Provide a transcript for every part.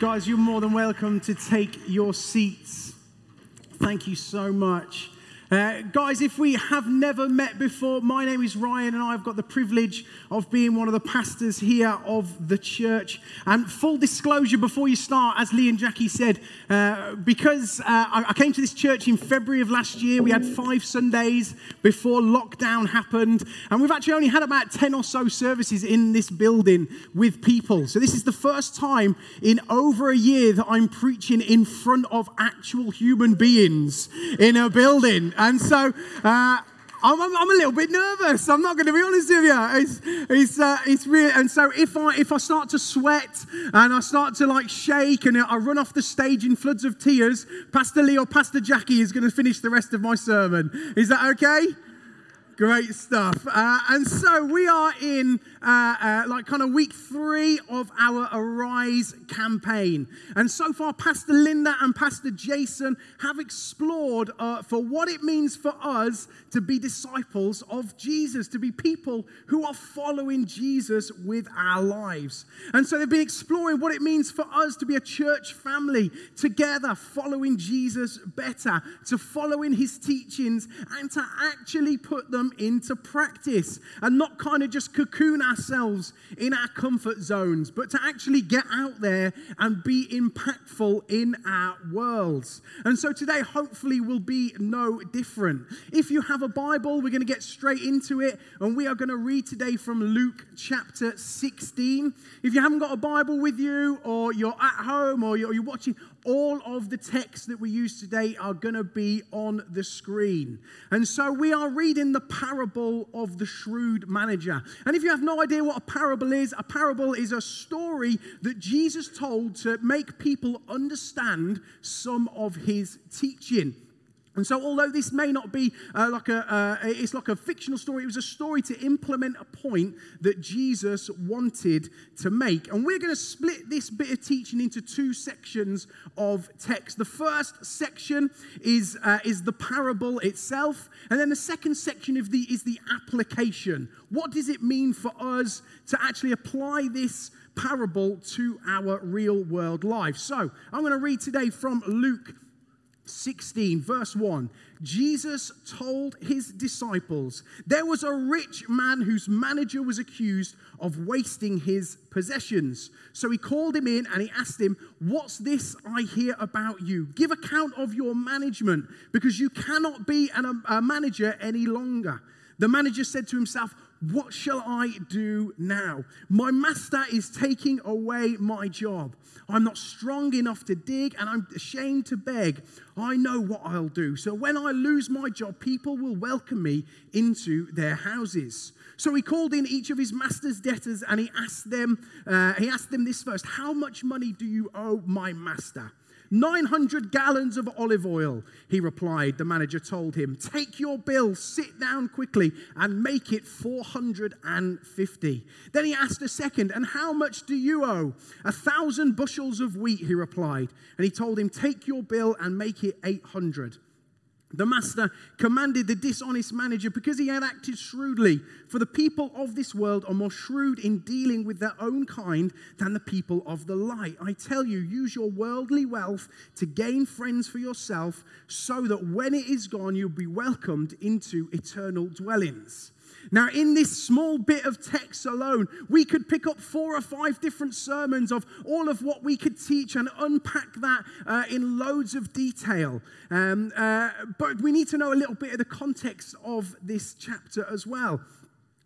Guys, you're more than welcome to take your seats. Thank you so much. Uh, guys, if we have never met before, my name is Ryan, and I've got the privilege of being one of the pastors here of the church. And full disclosure before you start, as Lee and Jackie said, uh, because uh, I came to this church in February of last year, we had five Sundays before lockdown happened, and we've actually only had about 10 or so services in this building with people. So, this is the first time in over a year that I'm preaching in front of actual human beings in a building. And so, uh, I'm, I'm, I'm, a little bit nervous. I'm not going to be honest with you. It's, it's, uh, it's real. And so if I, if I start to sweat and I start to like shake and I run off the stage in floods of tears, Pastor Lee or Pastor Jackie is going to finish the rest of my sermon. Is that okay? Great stuff. Uh, and so we are in uh, uh, like kind of week three of our Arise campaign. And so far, Pastor Linda and Pastor Jason have explored uh, for what it means for us to be disciples of Jesus, to be people who are following Jesus with our lives. And so they've been exploring what it means for us to be a church family together, following Jesus better, to following his teachings, and to actually put them into practice and not kind of just cocoon ourselves in our comfort zones, but to actually get out there and be impactful in our worlds. And so today, hopefully, will be no different. If you have a Bible, we're going to get straight into it, and we are going to read today from Luke chapter 16. If you haven't got a Bible with you, or you're at home, or you're, watching, all of the texts that we use today are going to be on the screen. And so we are reading the parable of the shrewd manager. And if you have no idea what a parable is, a parable is a story that Jesus told to make people understand some of his teaching. And so, although this may not be uh, like a, uh, it's like a fictional story, it was a story to implement a point that Jesus wanted to make. And we're going to split this bit of teaching into two sections of text. The first section is, uh, is the parable itself, and then the second section of the, is the application. What does it mean for us to actually apply this parable to our real world life? So, I'm going to read today from Luke 16, verse 1, Jesus told his disciples there was a rich man whose manager was accused of wasting his possessions. So he called him in and he asked him, What's this I hear about you? Give account of your management because you cannot be an, a manager any longer. The manager said to himself, What shall I do now? My master is taking away my job. I'm not strong enough to dig and I'm ashamed to beg. I know what I'll do. So when I lose my job, people will welcome me into their houses. So he called in each of his master's debtors and he asked them, uh, he asked them this first, how much money do you owe my master? 900 gallons of olive oil, he replied. The manager told him, Take your bill, sit down quickly, and make it 450. Then he asked a second, And how much do you owe? A thousand bushels of wheat, he replied. And he told him, Take your bill and make it 800. The master commanded the dishonest manager because he had acted shrewdly. For the people of this world are more shrewd in dealing with their own kind than the people of the light. I tell you, use your worldly wealth to gain friends for yourself, so that when it is gone, you'll be welcomed into eternal dwellings. Now, in this small bit of text alone, we could pick up four or five different sermons of all of what we could teach and unpack that uh, in loads of detail. Um, uh, but we need to know a little bit of the context of this chapter as well.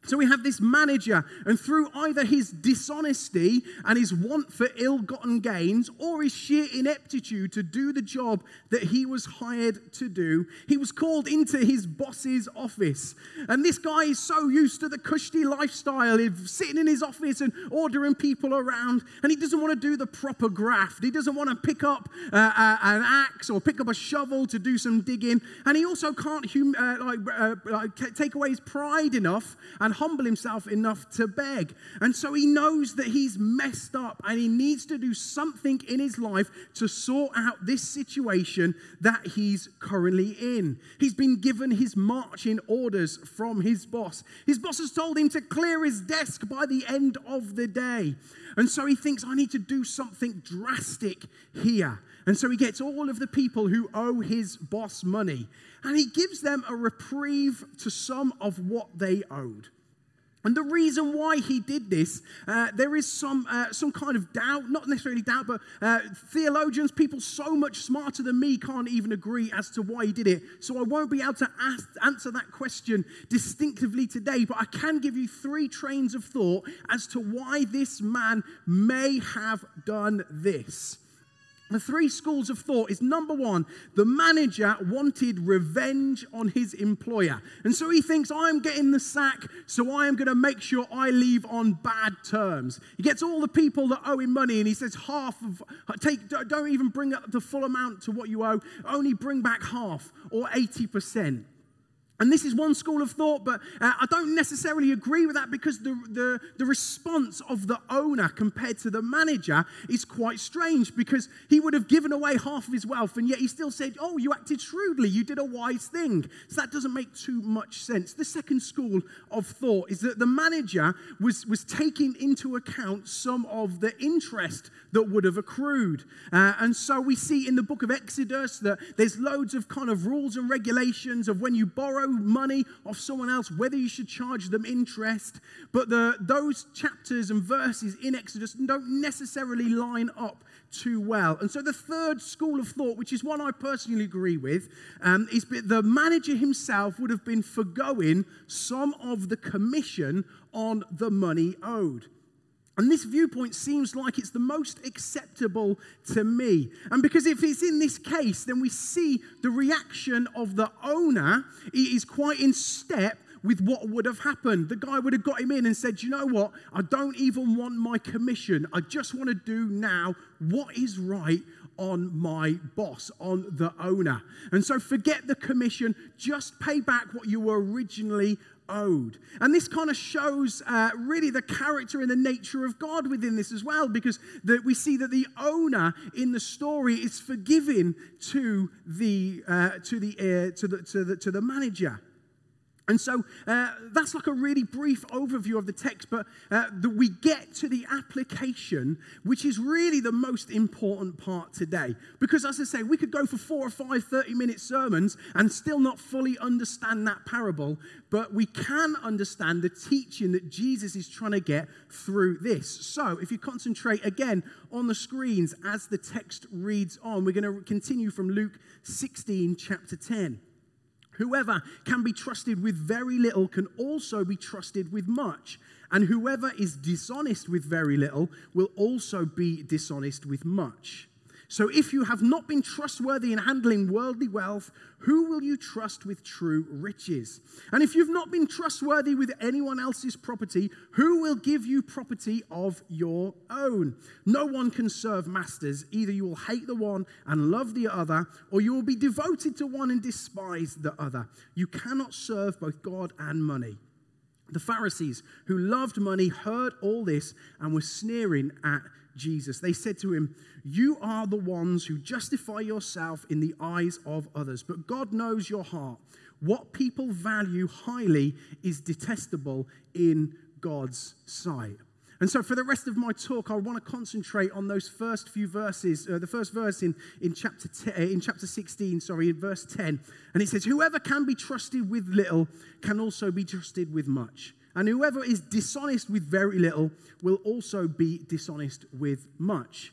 So we have this manager, and through either his dishonesty and his want for ill gotten gains or his sheer ineptitude to do the job that he was hired to do, he was called into his boss's office. And this guy is so used to the cushy lifestyle of sitting in his office and ordering people around, and he doesn't want to do the proper graft. He doesn't want to pick up uh, uh, an axe or pick up a shovel to do some digging, and he also can't hum- uh, like, uh, like, take away his pride enough and and humble himself enough to beg. And so he knows that he's messed up and he needs to do something in his life to sort out this situation that he's currently in. He's been given his marching orders from his boss. His boss has told him to clear his desk by the end of the day. And so he thinks, I need to do something drastic here. And so he gets all of the people who owe his boss money and he gives them a reprieve to some of what they owed. And the reason why he did this, uh, there is some, uh, some kind of doubt, not necessarily doubt, but uh, theologians, people so much smarter than me, can't even agree as to why he did it. So I won't be able to ask, answer that question distinctively today, but I can give you three trains of thought as to why this man may have done this. The three schools of thought is number one, the manager wanted revenge on his employer. And so he thinks, I'm getting the sack, so I am going to make sure I leave on bad terms. He gets all the people that owe him money and he says, half of, take, don't even bring up the full amount to what you owe, only bring back half or 80%. And this is one school of thought, but uh, I don't necessarily agree with that because the, the, the response of the owner compared to the manager is quite strange because he would have given away half of his wealth and yet he still said, Oh, you acted shrewdly, you did a wise thing. So that doesn't make too much sense. The second school of thought is that the manager was, was taking into account some of the interest that would have accrued. Uh, and so we see in the book of Exodus that there's loads of kind of rules and regulations of when you borrow money off someone else, whether you should charge them interest. But the, those chapters and verses in Exodus don't necessarily line up too well. And so the third school of thought, which is one I personally agree with, um, is that the manager himself would have been forgoing some of the commission on the money owed. And this viewpoint seems like it's the most acceptable to me. And because if it's in this case, then we see the reaction of the owner is quite in step with what would have happened. The guy would have got him in and said, You know what? I don't even want my commission. I just want to do now what is right on my boss, on the owner. And so forget the commission, just pay back what you were originally owed. And this kind of shows uh, really the character and the nature of God within this as well, because the, we see that the owner in the story is forgiving to the, uh, to, the, uh, to, the, to, the, to the manager. And so uh, that's like a really brief overview of the text, but uh, the, we get to the application, which is really the most important part today. Because, as I say, we could go for four or five 30 minute sermons and still not fully understand that parable, but we can understand the teaching that Jesus is trying to get through this. So, if you concentrate again on the screens as the text reads on, we're going to continue from Luke 16, chapter 10. Whoever can be trusted with very little can also be trusted with much. And whoever is dishonest with very little will also be dishonest with much. So if you have not been trustworthy in handling worldly wealth, who will you trust with true riches? And if you've not been trustworthy with anyone else's property, who will give you property of your own? No one can serve masters. Either you will hate the one and love the other, or you will be devoted to one and despise the other. You cannot serve both God and money. The Pharisees, who loved money, heard all this and were sneering at Jesus. They said to him, You are the ones who justify yourself in the eyes of others, but God knows your heart. What people value highly is detestable in God's sight. And so, for the rest of my talk, I want to concentrate on those first few verses. Uh, the first verse in, in, chapter uh, in chapter 16, sorry, in verse 10. And it says, Whoever can be trusted with little can also be trusted with much. And whoever is dishonest with very little will also be dishonest with much.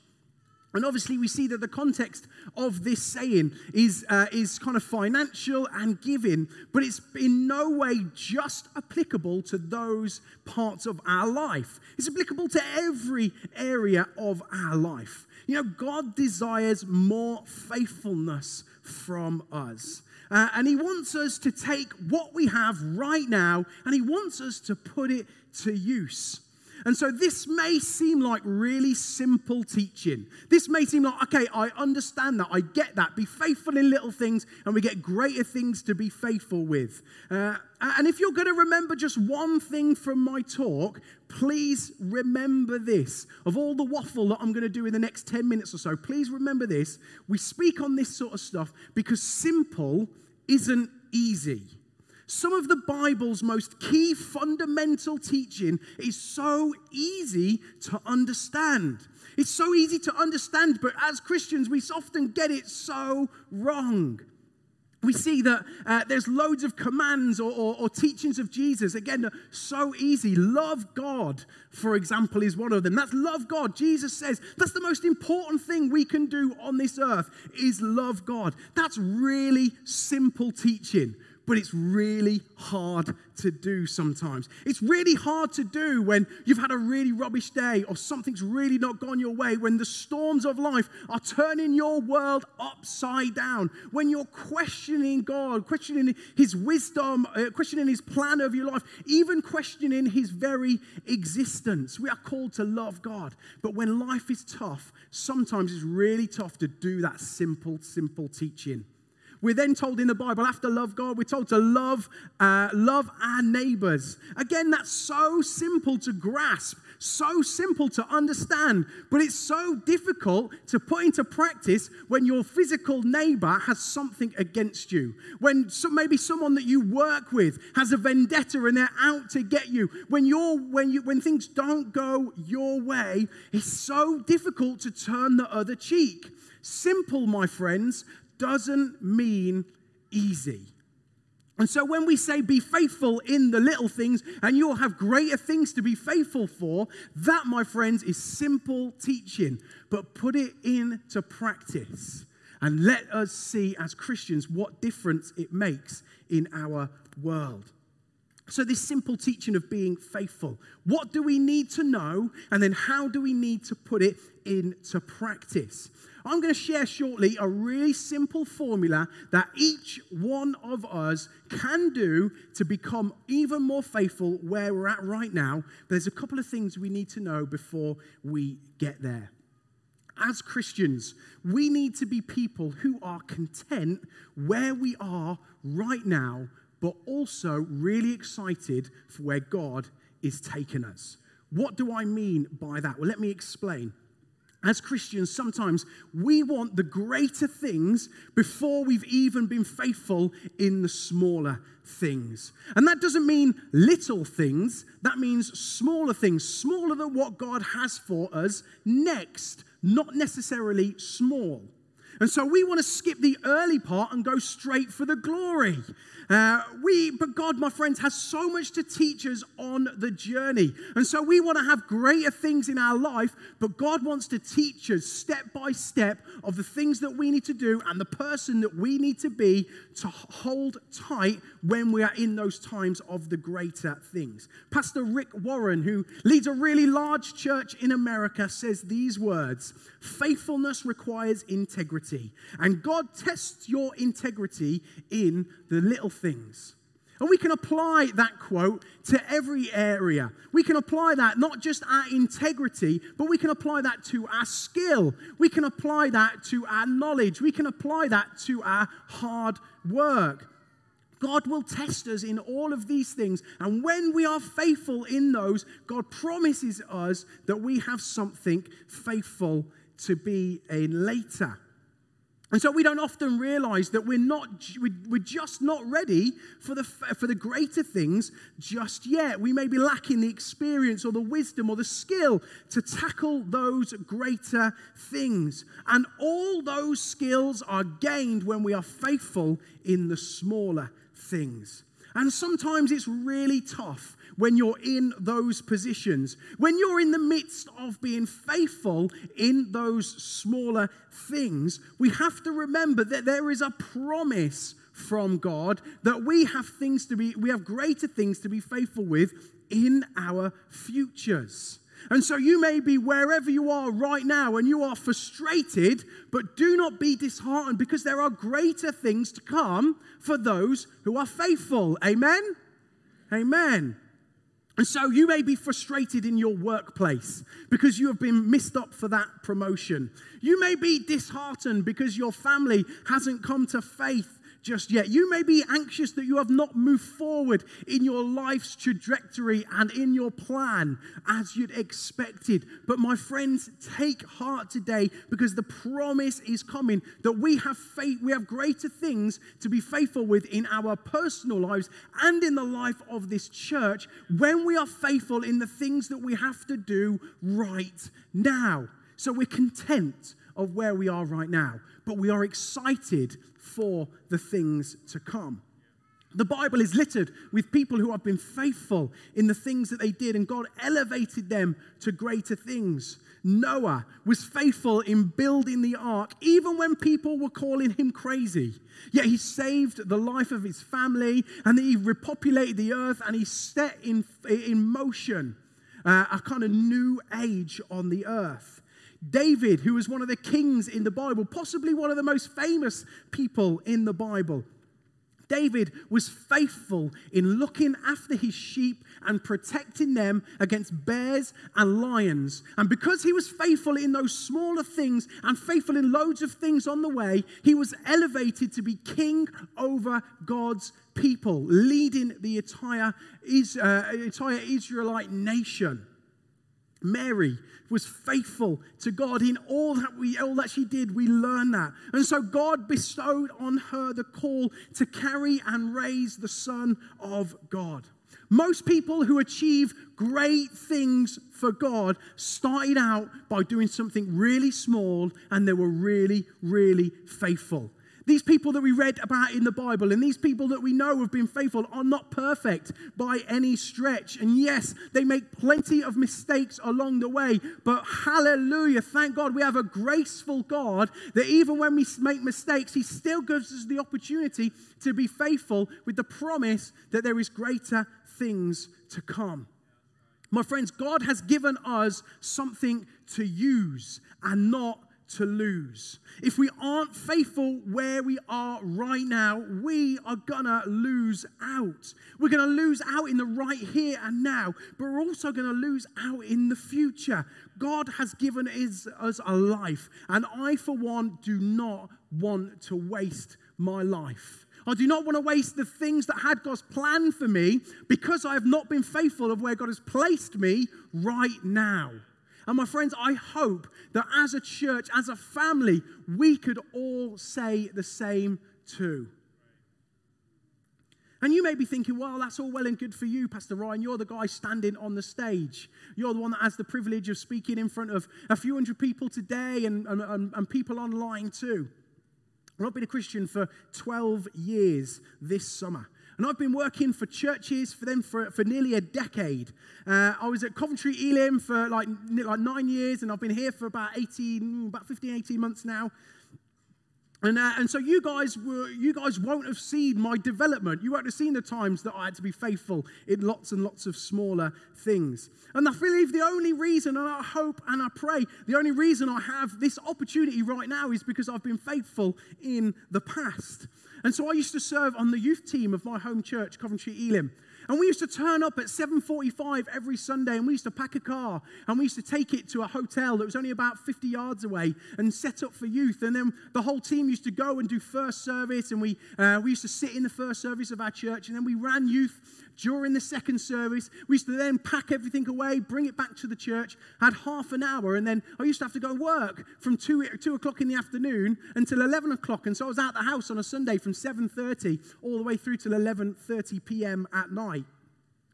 And obviously, we see that the context of this saying is, uh, is kind of financial and giving, but it's in no way just applicable to those parts of our life. It's applicable to every area of our life. You know, God desires more faithfulness from us. Uh, and He wants us to take what we have right now and He wants us to put it to use. And so this may seem like really simple teaching. This may seem like, okay, I understand that. I get that. Be faithful in little things, and we get greater things to be faithful with. Uh, and if you're going to remember just one thing from my talk, please remember this. Of all the waffle that I'm going to do in the next 10 minutes or so, please remember this. We speak on this sort of stuff because simple isn't easy. Some of the Bible's most key fundamental teaching is so easy to understand. It's so easy to understand, but as Christians, we often get it so wrong. We see that uh, there's loads of commands or, or, or, teachings of Jesus. Again, so easy. Love God, for example, is one of them. That's love God. Jesus says that's the most important thing we can do on this earth is love God. That's really simple teaching but it's really hard to do sometimes. It's really hard to do when you've had a really rubbish day or something's really not gone your way, when the storms of life are turning your world upside down, when you're questioning God, questioning His wisdom, uh, questioning His plan of your life, even questioning His very existence. We are called to love God, but when life is tough, sometimes it's really tough to do that simple, simple teaching. We're then told in the Bible, after love God, we're told to love, uh, love our neighbors. Again, that's so simple to grasp, so simple to understand, but it's so difficult to put into practice when your physical neighbor has something against you. When some, maybe someone that you work with has a vendetta and they're out to get you. When you're when you when things don't go your way, it's so difficult to turn the other cheek. Simple, my friends, doesn't mean easy. And so when we say be faithful in the little things and you'll have greater things to be faithful for, that, my friends, is simple teaching. But put it into practice and let us see as Christians what difference it makes in our world. So, this simple teaching of being faithful. What do we need to know? And then, how do we need to put it into practice? I'm going to share shortly a really simple formula that each one of us can do to become even more faithful where we're at right now. There's a couple of things we need to know before we get there. As Christians, we need to be people who are content where we are right now, but also really excited for where God is taking us. What do I mean by that? Well, let me explain as Christians, sometimes we want the greater things before we've even been faithful in the smaller things. And that doesn't mean little things, that means smaller things, smaller than what God has for us next, not necessarily small. And so we want to skip the early part and go straight for the glory. Uh, we, but God, my friends, has so much to teach us on the journey. And so we want to have greater things in our life, but God wants to teach us step by step of the things that we need to do and the person that we need to be to hold tight when we are in those times of the greater things. Pastor Rick Warren, who leads a really large church in America, says these words Faithfulness requires integrity, and God tests your integrity in the little things. And we can apply that quote to every area. We can apply that not just our integrity, but we can apply that to our skill. We can apply that to our knowledge. We can apply that to our hard work. God will test us in all of these things. And when we are faithful in those, God promises us that we have something faithful to be in later. And so we don't often realize that we're not, we're just not ready for the, for the greater things just yet. We may be lacking the experience or the wisdom or the skill to tackle those greater things. And all those skills are gained when we are faithful in the smaller things. And sometimes it's really tough when you're in those positions, when you're in the midst of being faithful in those smaller things, we have to remember that there is a promise from God that we have things to be, we have greater things to be faithful with in our futures. And so you may be wherever you are right now and you are frustrated, but do not be disheartened because there are greater things to come for those who are faithful. Amen? Amen. And so you may be frustrated in your workplace because you have been missed up for that promotion. You may be disheartened because your family hasn't come to faith just yet. You may be anxious that you have not moved forward in your life's trajectory and in your plan as you'd expected. But my friends, take heart today because the promise is coming that we have faith, we have greater things to be faithful with in our personal lives and in the life of this church when we are faithful in the things that we have to do right now. So we're content of where we are right now, but we are excited for the things to come. The Bible is littered with people who have been faithful in the things that they did, and God elevated them to greater things. Noah was faithful in building the ark, even when people were calling him crazy. Yet he saved the life of his family, and he repopulated the earth, and he set in, in motion uh, a kind of new age on the earth. David, who was one of the kings in the Bible, possibly one of the most famous people in the Bible. David was faithful in looking after his sheep and protecting them against bears and lions. And because he was faithful in those smaller things and faithful in loads of things on the way, he was elevated to be king over God's people, leading the entire, uh, entire Israelite nation. Mary was faithful to God in all that we all that she did. We learn that. And so God bestowed on her the call to carry and raise the son of God. Most people who achieve great things for God started out by doing something really small and they were really, really faithful. These people that we read about in the Bible and these people that we know have been faithful are not perfect by any stretch. And yes, they make plenty of mistakes along the way, but hallelujah, thank God we have a graceful God that even when we make mistakes, He still gives us the opportunity to be faithful with the promise that there is greater things to come. My friends, God has given us something to use and not to lose. If we aren't faithful where we are right now, we are gonna lose out. We're gonna lose out in the right here and now, but we're also gonna lose out in the future. God has given us a life, and I, for one, do not want to waste my life. I do not want to waste the things that had God's plan for me because I have not been faithful of where God has placed me right now. And my friends, I hope that as a church, as a family, we could all say the same too. And you may be thinking, well, that's all well and good for you, Pastor Ryan. You're the guy standing on the stage. You're the one that has the privilege of speaking in front of a few hundred people today and, and, and people online too. I've been a Christian for 12 years this summer. And I've been working for churches for them for, for nearly a decade. Uh, I was at Coventry Elim for like, like nine years, and I've been here for about 18, about 15, 18 months now. And, uh, and so you guys were, you guys won't have seen my development. You won't have seen the times that I had to be faithful in lots and lots of smaller things. And I believe the only reason, and I hope and I pray, the only reason I have this opportunity right now is because I've been faithful in the past. And so I used to serve on the youth team of my home church, Coventry Elim. And we used to turn up at 7:45 every Sunday and we used to pack a car and we used to take it to a hotel that was only about 50 yards away and set up for youth. And then the whole team used to go and do first service and we, uh, we used to sit in the first service of our church and then we ran youth during the second service. We used to then pack everything away, bring it back to the church, had half an hour, and then I used to have to go work from 2, 2 o'clock in the afternoon until 11 o'clock. And so I was out the house on a Sunday from 7.30 all the way through till 11.30 p.m. at night.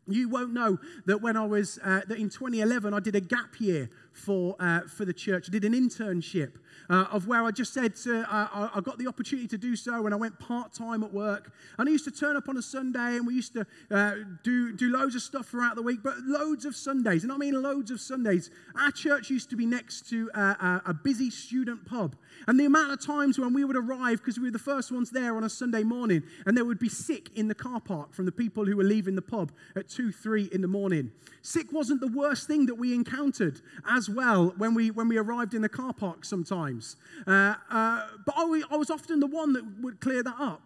You won't know that when I was, uh, that in 2011, I did a gap year for, uh, for the church. I did an internship uh, of where I just said, to, uh, I got the opportunity to do so, and I went part time at work. And I used to turn up on a Sunday, and we used to uh, do, do loads of stuff throughout the week, but loads of Sundays. And I mean loads of Sundays. Our church used to be next to uh, a busy student pub. And the amount of times when we would arrive, because we were the first ones there on a Sunday morning, and there would be sick in the car park from the people who were leaving the pub at 2, 3 in the morning. Sick wasn't the worst thing that we encountered as well when we, when we arrived in the car park sometimes. Uh, uh, but I, I was often the one that would clear that up.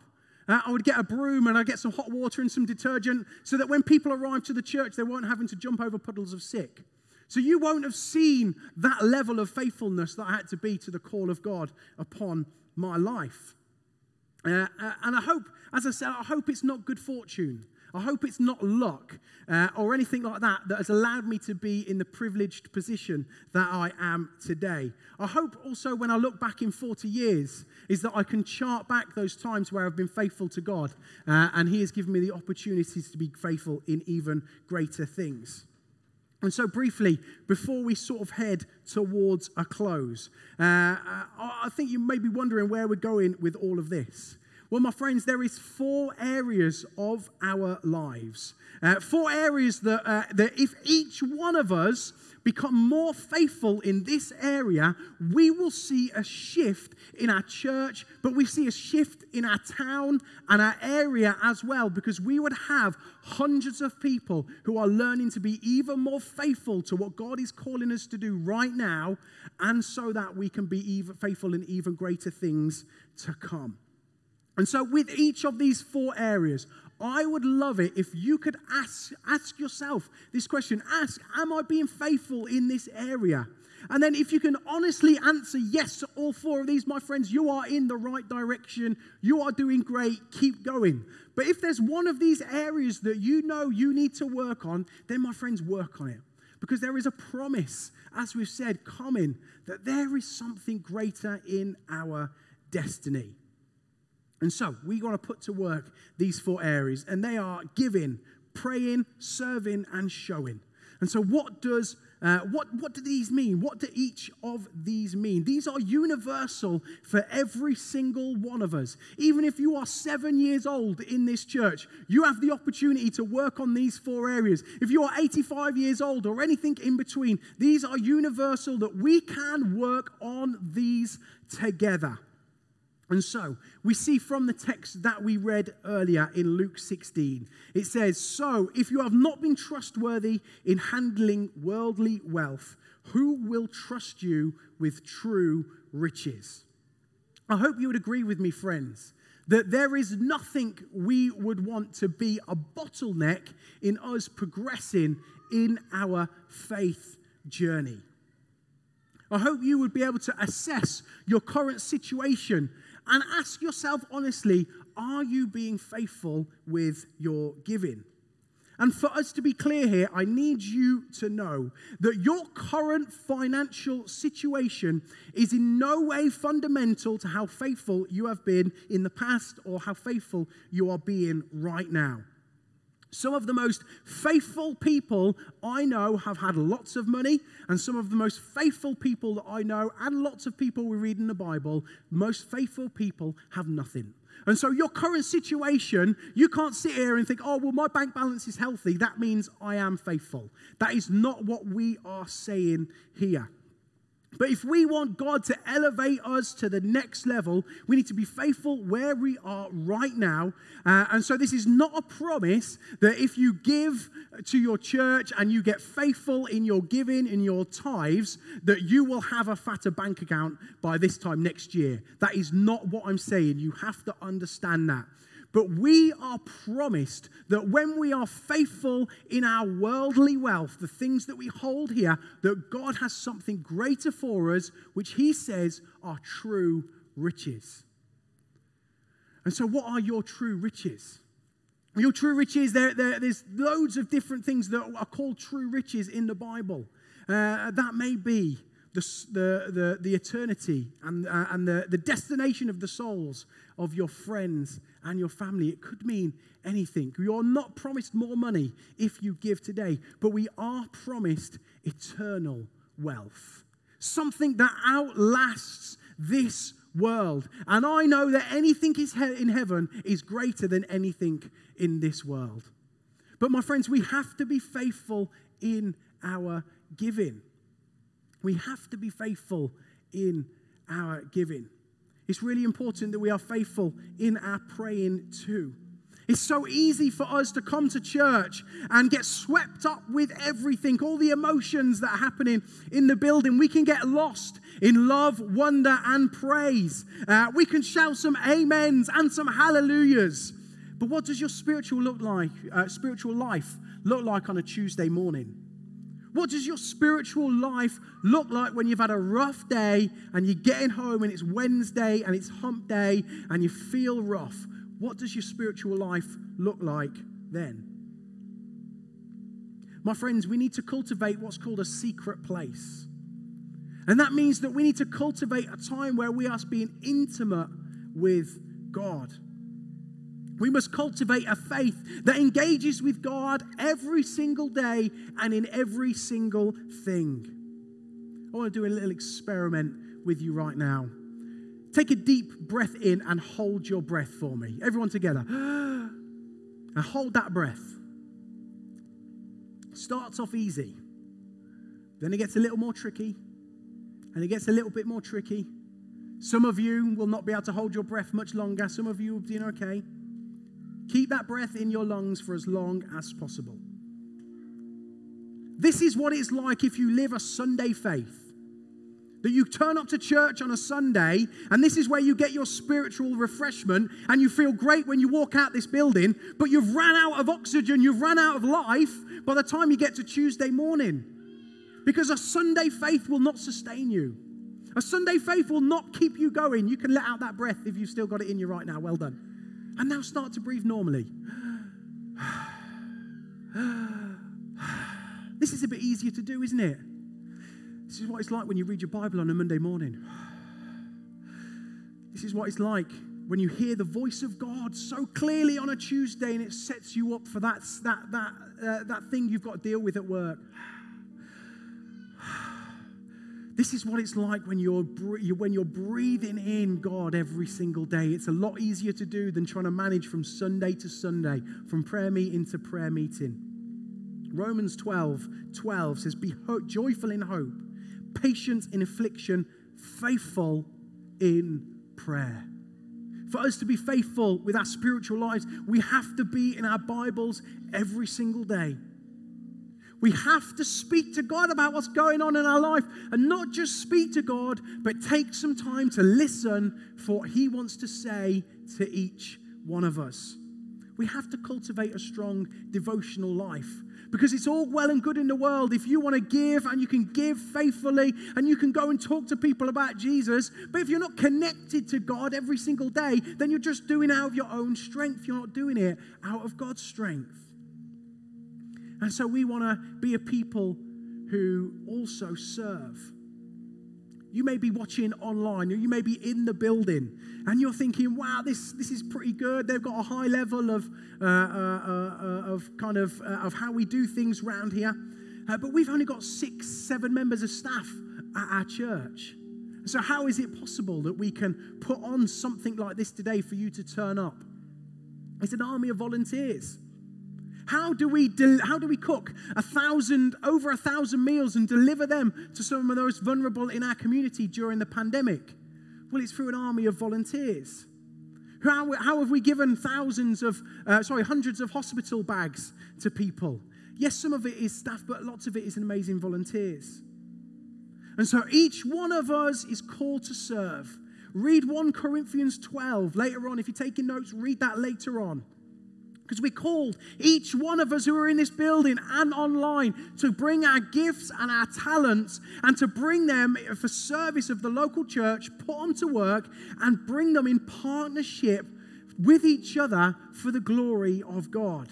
Uh, I would get a broom and I'd get some hot water and some detergent so that when people arrived to the church, they weren't having to jump over puddles of sick. So you won't have seen that level of faithfulness that I had to be to the call of God upon my life. Uh, uh, and I hope, as I said, I hope it's not good fortune. I hope it's not luck uh, or anything like that that has allowed me to be in the privileged position that I am today. I hope also when I look back in 40 years is that I can chart back those times where I've been faithful to God uh, and He has given me the opportunities to be faithful in even greater things. And so, briefly, before we sort of head towards a close, uh, I think you may be wondering where we're going with all of this. Well, my friends, there is four areas of our lives. Uh, four areas that, uh, that if each one of us become more faithful in this area, we will see a shift in our church, but we see a shift in our town and our area as well, because we would have hundreds of people who are learning to be even more faithful to what God is calling us to do right now, and so that we can be even faithful in even greater things to come. And so, with each of these four areas, I would love it if you could ask, ask yourself this question Ask, Am I being faithful in this area? And then, if you can honestly answer yes to all four of these, my friends, you are in the right direction. You are doing great. Keep going. But if there's one of these areas that you know you need to work on, then, my friends, work on it. Because there is a promise, as we've said, coming that there is something greater in our destiny. And so we got to put to work these four areas, and they are giving, praying, serving, and showing. And so, what does uh, what what do these mean? What do each of these mean? These are universal for every single one of us. Even if you are seven years old in this church, you have the opportunity to work on these four areas. If you are 85 years old or anything in between, these are universal that we can work on these together. And so we see from the text that we read earlier in Luke 16, it says, So if you have not been trustworthy in handling worldly wealth, who will trust you with true riches? I hope you would agree with me, friends, that there is nothing we would want to be a bottleneck in us progressing in our faith journey. I hope you would be able to assess your current situation and ask yourself honestly are you being faithful with your giving? And for us to be clear here, I need you to know that your current financial situation is in no way fundamental to how faithful you have been in the past or how faithful you are being right now. Some of the most faithful people I know have had lots of money, and some of the most faithful people that I know, and lots of people we read in the Bible, most faithful people have nothing. And so, your current situation, you can't sit here and think, oh, well, my bank balance is healthy. That means I am faithful. That is not what we are saying here. But if we want God to elevate us to the next level, we need to be faithful where we are right now. Uh, and so, this is not a promise that if you give to your church and you get faithful in your giving, in your tithes, that you will have a fatter bank account by this time next year. That is not what I'm saying. You have to understand that. But we are promised that when we are faithful in our worldly wealth, the things that we hold here, that God has something greater for us, which He says are true riches. And so, what are your true riches? Your true riches, there, there, there's loads of different things that are called true riches in the Bible. Uh, that may be the, the, the, the eternity and, uh, and the, the destination of the souls of your friends and your family. It could mean anything. You're not promised more money if you give today, but we are promised eternal wealth. Something that outlasts this world. And I know that anything in heaven is greater than anything in this world. But my friends, we have to be faithful in our giving. We have to be faithful in our giving. It's really important that we are faithful in our praying too. It's so easy for us to come to church and get swept up with everything, all the emotions that are happening in the building. We can get lost in love, wonder, and praise. Uh, we can shout some amens and some hallelujahs. But what does your spiritual look like? Uh, spiritual life look like on a Tuesday morning? What does your spiritual life look like when you've had a rough day and you're getting home and it's Wednesday and it's hump day and you feel rough? What does your spiritual life look like then? My friends, we need to cultivate what's called a secret place. And that means that we need to cultivate a time where we are being intimate with God. We must cultivate a faith that engages with God every single day and in every single thing. I want to do a little experiment with you right now. Take a deep breath in and hold your breath for me. Everyone together. And hold that breath. Starts off easy. Then it gets a little more tricky. And it gets a little bit more tricky. Some of you will not be able to hold your breath much longer. Some of you will be doing okay. Keep that breath in your lungs for as long as possible. This is what it's like if you live a Sunday faith. That you turn up to church on a Sunday, and this is where you get your spiritual refreshment, and you feel great when you walk out this building, but you've ran out of oxygen, you've run out of life by the time you get to Tuesday morning. Because a Sunday faith will not sustain you. A Sunday faith will not keep you going. You can let out that breath if you've still got it in you right now. Well done. And now start to breathe normally. This is a bit easier to do, isn't it? This is what it's like when you read your Bible on a Monday morning. This is what it's like when you hear the voice of God so clearly on a Tuesday and it sets you up for that, that, that, uh, that thing you've got to deal with at work. This is what it's like when you're, when you're breathing in God every single day. It's a lot easier to do than trying to manage from Sunday to Sunday, from prayer meeting to prayer meeting. Romans 12 12 says, Be joyful in hope, patient in affliction, faithful in prayer. For us to be faithful with our spiritual lives, we have to be in our Bibles every single day. We have to speak to God about what's going on in our life and not just speak to God, but take some time to listen for what He wants to say to each one of us. We have to cultivate a strong devotional life because it's all well and good in the world if you want to give and you can give faithfully and you can go and talk to people about Jesus. But if you're not connected to God every single day, then you're just doing it out of your own strength. You're not doing it out of God's strength. And so we want to be a people who also serve. You may be watching online, you may be in the building, and you're thinking, "Wow, this this is pretty good." They've got a high level of uh, uh, uh, of kind of uh, of how we do things around here, uh, but we've only got six, seven members of staff at our church. So how is it possible that we can put on something like this today for you to turn up? It's an army of volunteers. How do we, how do we cook a thousand, over a thousand meals and deliver them to some of the most vulnerable in our community during the pandemic? Well, it's through an army of volunteers. How, how have we given thousands of, uh, sorry, hundreds of hospital bags to people? Yes, some of it is staff, but lots of it is amazing volunteers. And so each one of us is called to serve. Read 1 Corinthians 12 later on. If you're taking notes, read that later on. Because we called each one of us who are in this building and online to bring our gifts and our talents and to bring them for service of the local church, put them to work, and bring them in partnership with each other for the glory of God.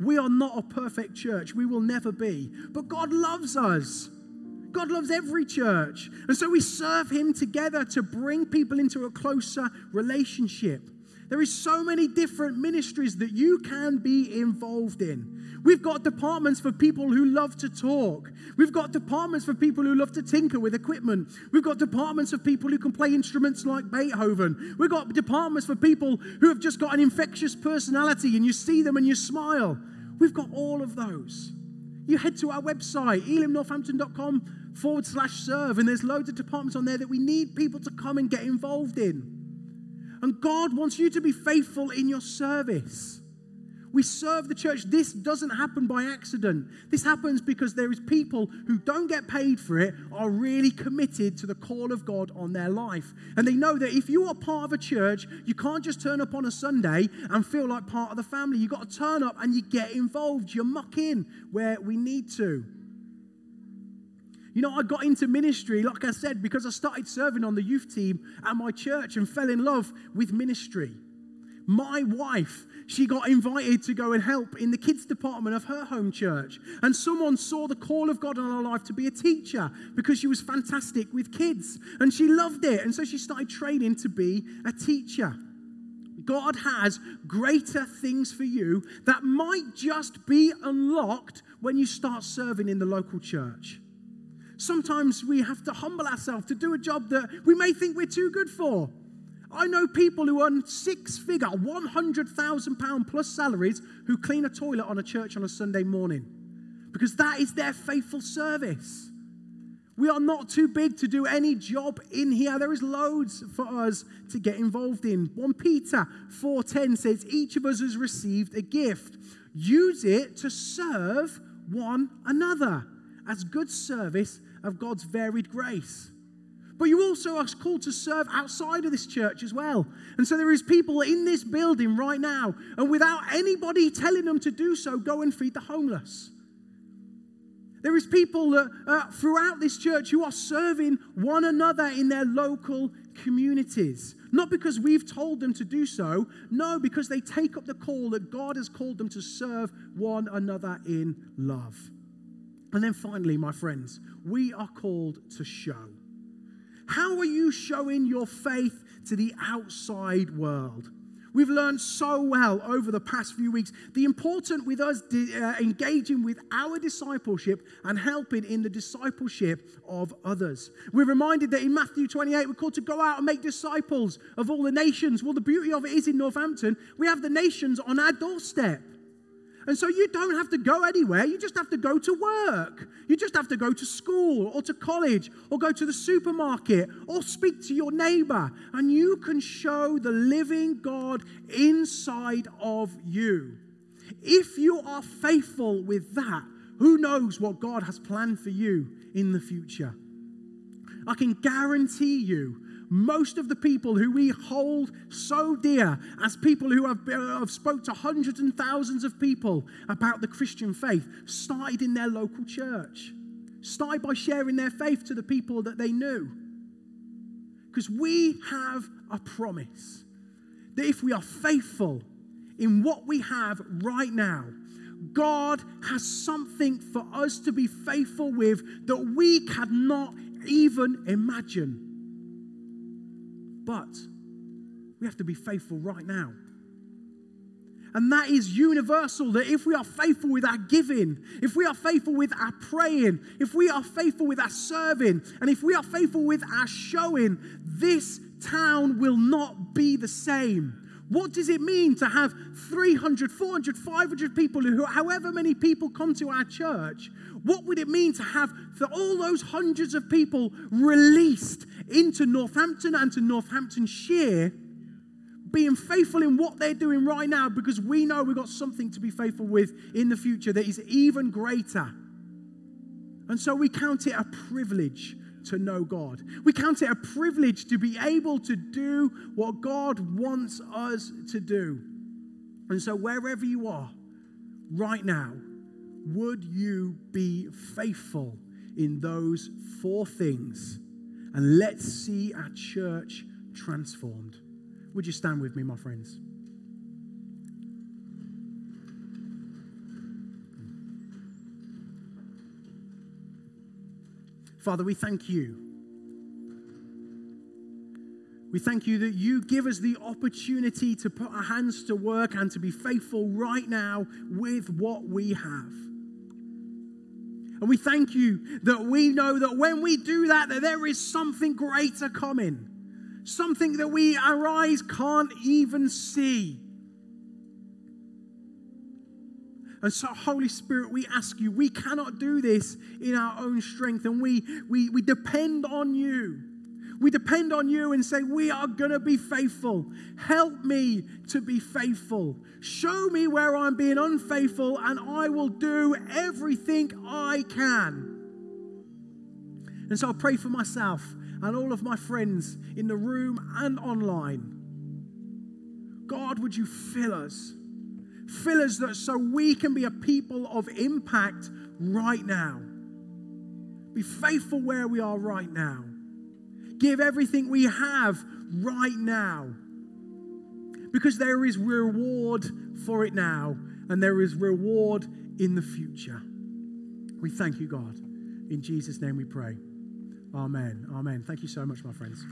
We are not a perfect church, we will never be. But God loves us. God loves every church. And so we serve Him together to bring people into a closer relationship. There is so many different ministries that you can be involved in. We've got departments for people who love to talk. We've got departments for people who love to tinker with equipment. We've got departments of people who can play instruments like Beethoven. We've got departments for people who have just got an infectious personality and you see them and you smile. We've got all of those. You head to our website, elimnorthampton.com forward slash serve, and there's loads of departments on there that we need people to come and get involved in. And God wants you to be faithful in your service. We serve the church. This doesn't happen by accident. This happens because there is people who don't get paid for it are really committed to the call of God on their life. And they know that if you are part of a church, you can't just turn up on a Sunday and feel like part of the family. You've got to turn up and you get involved. You muck in where we need to. You know, I got into ministry, like I said, because I started serving on the youth team at my church and fell in love with ministry. My wife, she got invited to go and help in the kids department of her home church. And someone saw the call of God in her life to be a teacher because she was fantastic with kids and she loved it. And so she started training to be a teacher. God has greater things for you that might just be unlocked when you start serving in the local church. Sometimes we have to humble ourselves to do a job that we may think we're too good for. I know people who earn six figure, £100,000 plus salaries who clean a toilet on a church on a Sunday morning because that is their faithful service. We are not too big to do any job in here. There is loads for us to get involved in. 1 Peter 4:10 says each of us has received a gift. Use it to serve one another as good service of God's varied grace. But you also are called to serve outside of this church as well. And so there is people in this building right now, and without anybody telling them to do so, go and feed the homeless. There is people that, uh, throughout this church who are serving one another in their local communities. Not because we've told them to do so, no, because they take up the call that God has called them to serve one another in love. And then finally, my friends, we are called to show. How are you showing your faith to the outside world? We've learned so well over the past few weeks the important with us uh, engaging with our discipleship and helping in the discipleship of others. We're reminded that in Matthew 28, we're called to go out and make disciples of all the nations. Well, the beauty of it is in Northampton, we have the nations on our doorstep. And so you don't have to go anywhere. You just have to go to work. You just have to go to school or to college or go to the supermarket or speak to your neighbor. And you can show the living God inside of you. If you are faithful with that, who knows what God has planned for you in the future? I can guarantee you most of the people who we hold so dear as people who have, have spoke to hundreds and thousands of people about the Christian faith started in their local church, started by sharing their faith to the people that they knew. Because we have a promise that if we are faithful in what we have right now, God has something for us to be faithful with that we cannot even imagine. But we have to be faithful right now. And that is universal that if we are faithful with our giving, if we are faithful with our praying, if we are faithful with our serving, and if we are faithful with our showing, this town will not be the same. What does it mean to have 300, 400, 500 people, who, however many people come to our church? What would it mean to have all those hundreds of people released into Northampton and to Northamptonshire, being faithful in what they're doing right now because we know we've got something to be faithful with in the future that is even greater. And so we count it a privilege to know God. We count it a privilege to be able to do what God wants us to do. And so, wherever you are right now, would you be faithful in those four things? And let's see our church transformed. Would you stand with me, my friends? Father, we thank you. We thank you that you give us the opportunity to put our hands to work and to be faithful right now with what we have. And we thank you that we know that when we do that, that there is something greater coming. Something that we, our eyes can't even see. And so, Holy Spirit, we ask you, we cannot do this in our own strength, and we, we, we depend on you. We depend on you and say, We are going to be faithful. Help me to be faithful. Show me where I'm being unfaithful, and I will do everything I can. And so I pray for myself and all of my friends in the room and online. God, would you fill us? Fill us that so we can be a people of impact right now. Be faithful where we are right now. Give everything we have right now. Because there is reward for it now, and there is reward in the future. We thank you, God. In Jesus' name we pray. Amen. Amen. Thank you so much, my friends.